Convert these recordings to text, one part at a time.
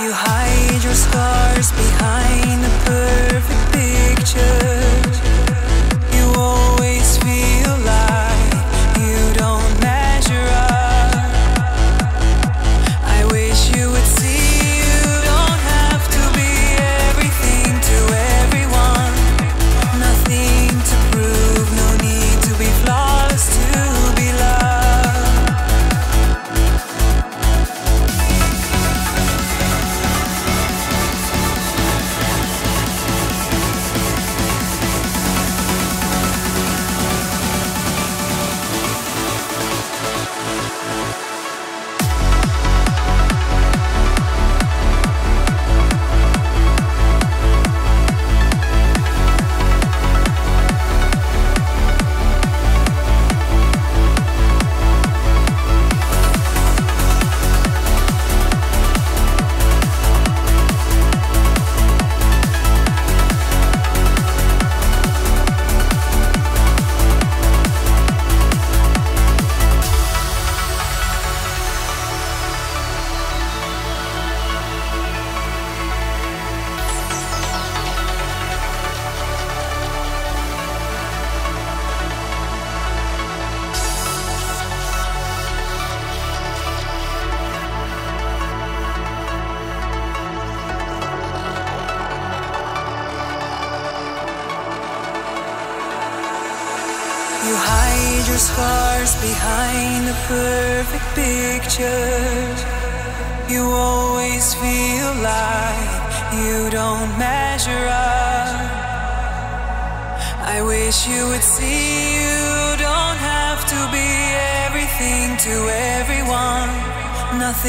You hide your scars behind the perfect picture.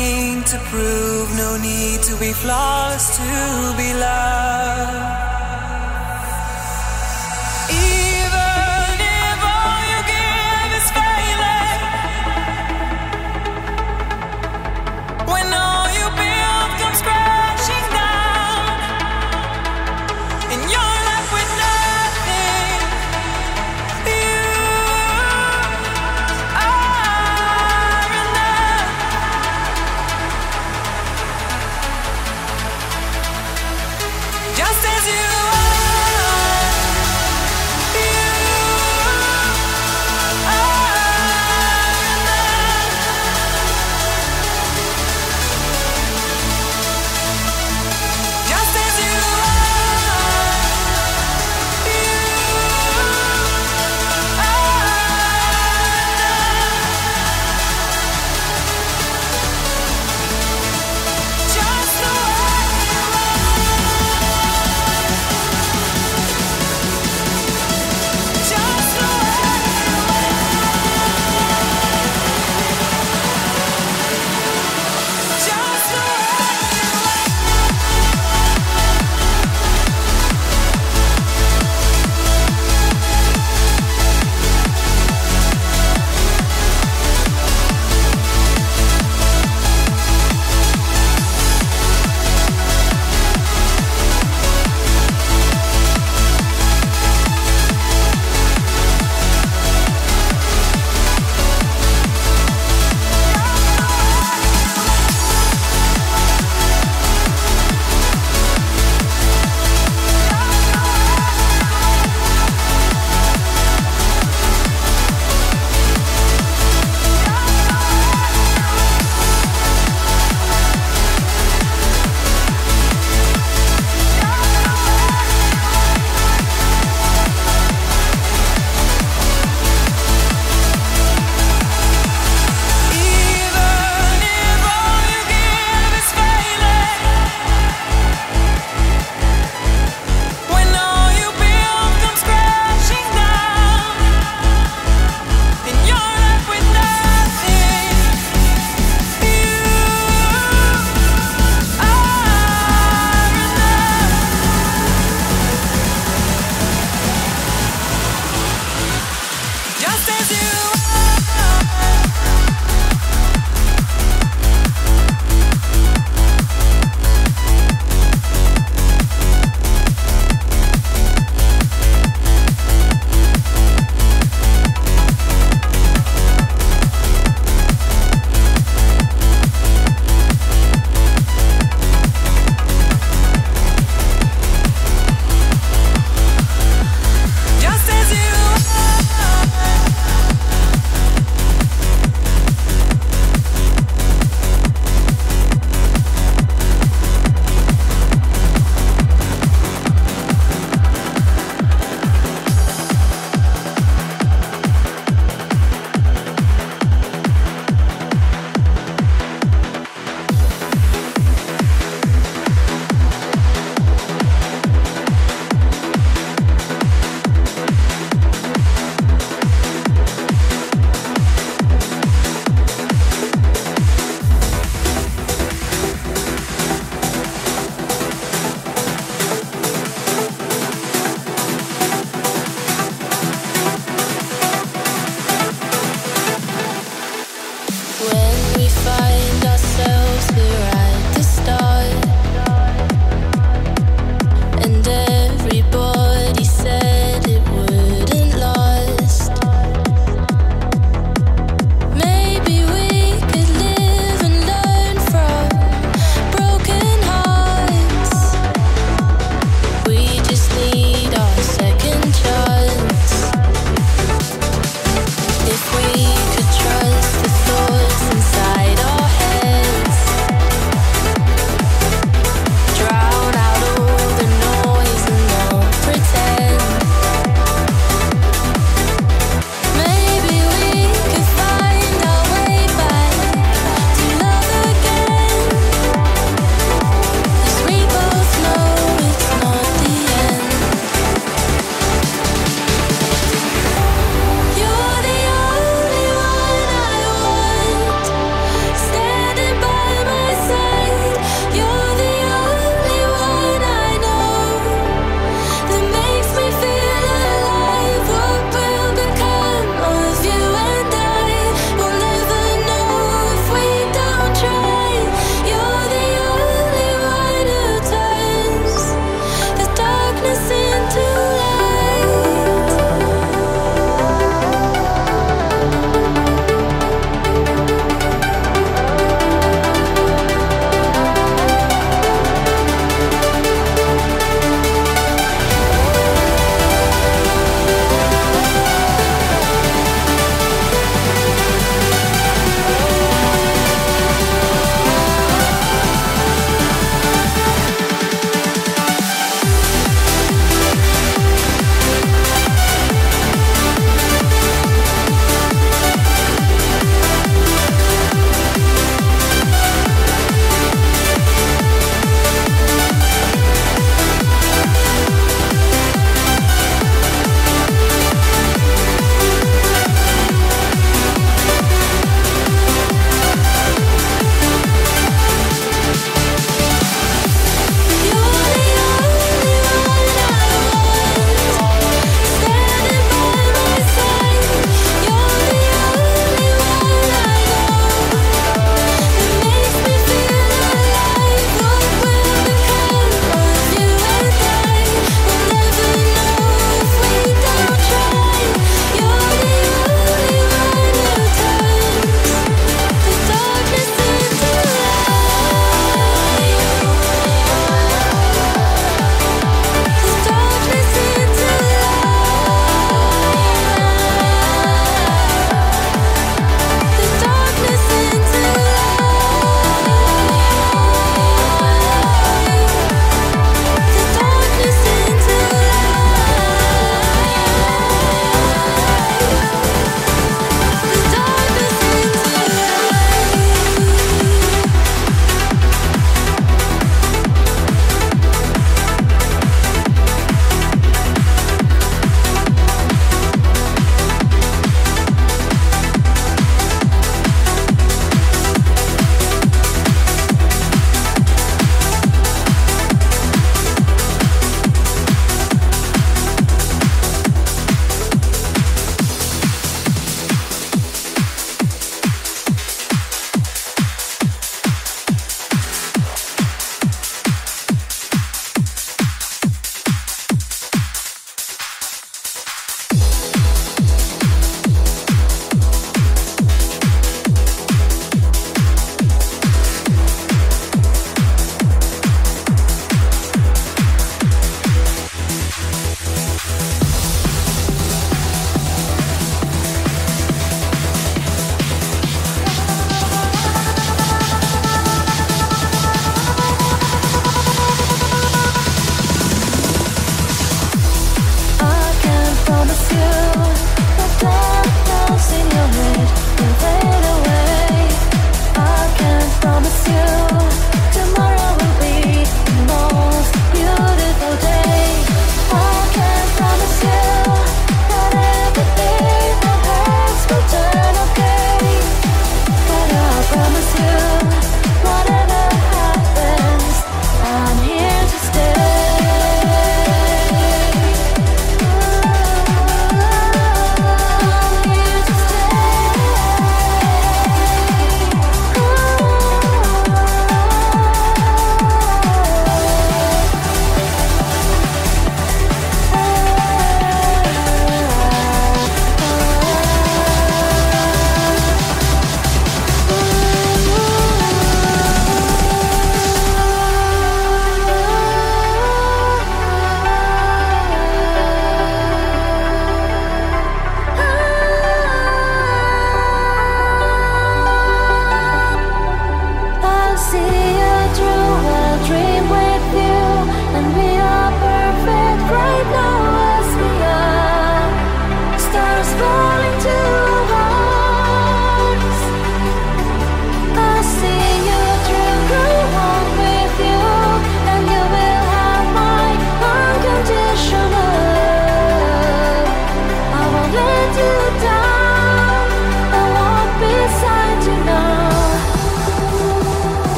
nothing to prove, no need to be flawless to be loved.